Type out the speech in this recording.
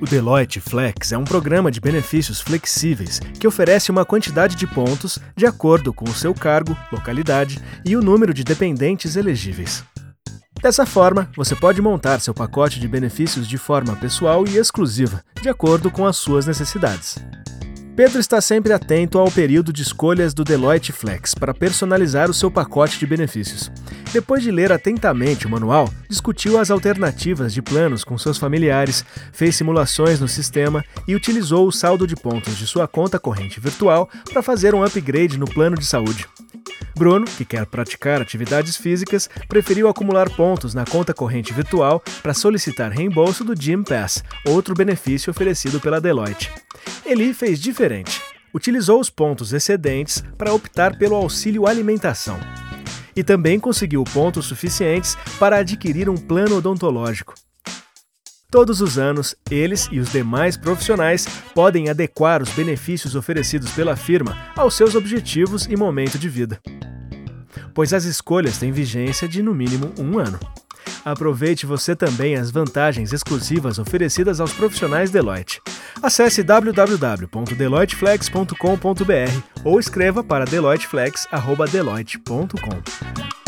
O Deloitte Flex é um programa de benefícios flexíveis que oferece uma quantidade de pontos de acordo com o seu cargo, localidade e o número de dependentes elegíveis. Dessa forma, você pode montar seu pacote de benefícios de forma pessoal e exclusiva, de acordo com as suas necessidades. Pedro está sempre atento ao período de escolhas do Deloitte Flex para personalizar o seu pacote de benefícios. Depois de ler atentamente o manual, discutiu as alternativas de planos com seus familiares, fez simulações no sistema e utilizou o saldo de pontos de sua conta corrente virtual para fazer um upgrade no plano de saúde. Bruno, que quer praticar atividades físicas, preferiu acumular pontos na conta corrente virtual para solicitar reembolso do Gym Pass, outro benefício oferecido pela Deloitte. Eli fez diferente. Utilizou os pontos excedentes para optar pelo auxílio alimentação. E também conseguiu pontos suficientes para adquirir um plano odontológico. Todos os anos, eles e os demais profissionais podem adequar os benefícios oferecidos pela firma aos seus objetivos e momento de vida. Pois as escolhas têm vigência de no mínimo um ano. Aproveite você também as vantagens exclusivas oferecidas aos profissionais Deloitte. Acesse www.deloitteflex.com.br ou escreva para deloitteflex.deloitte.com.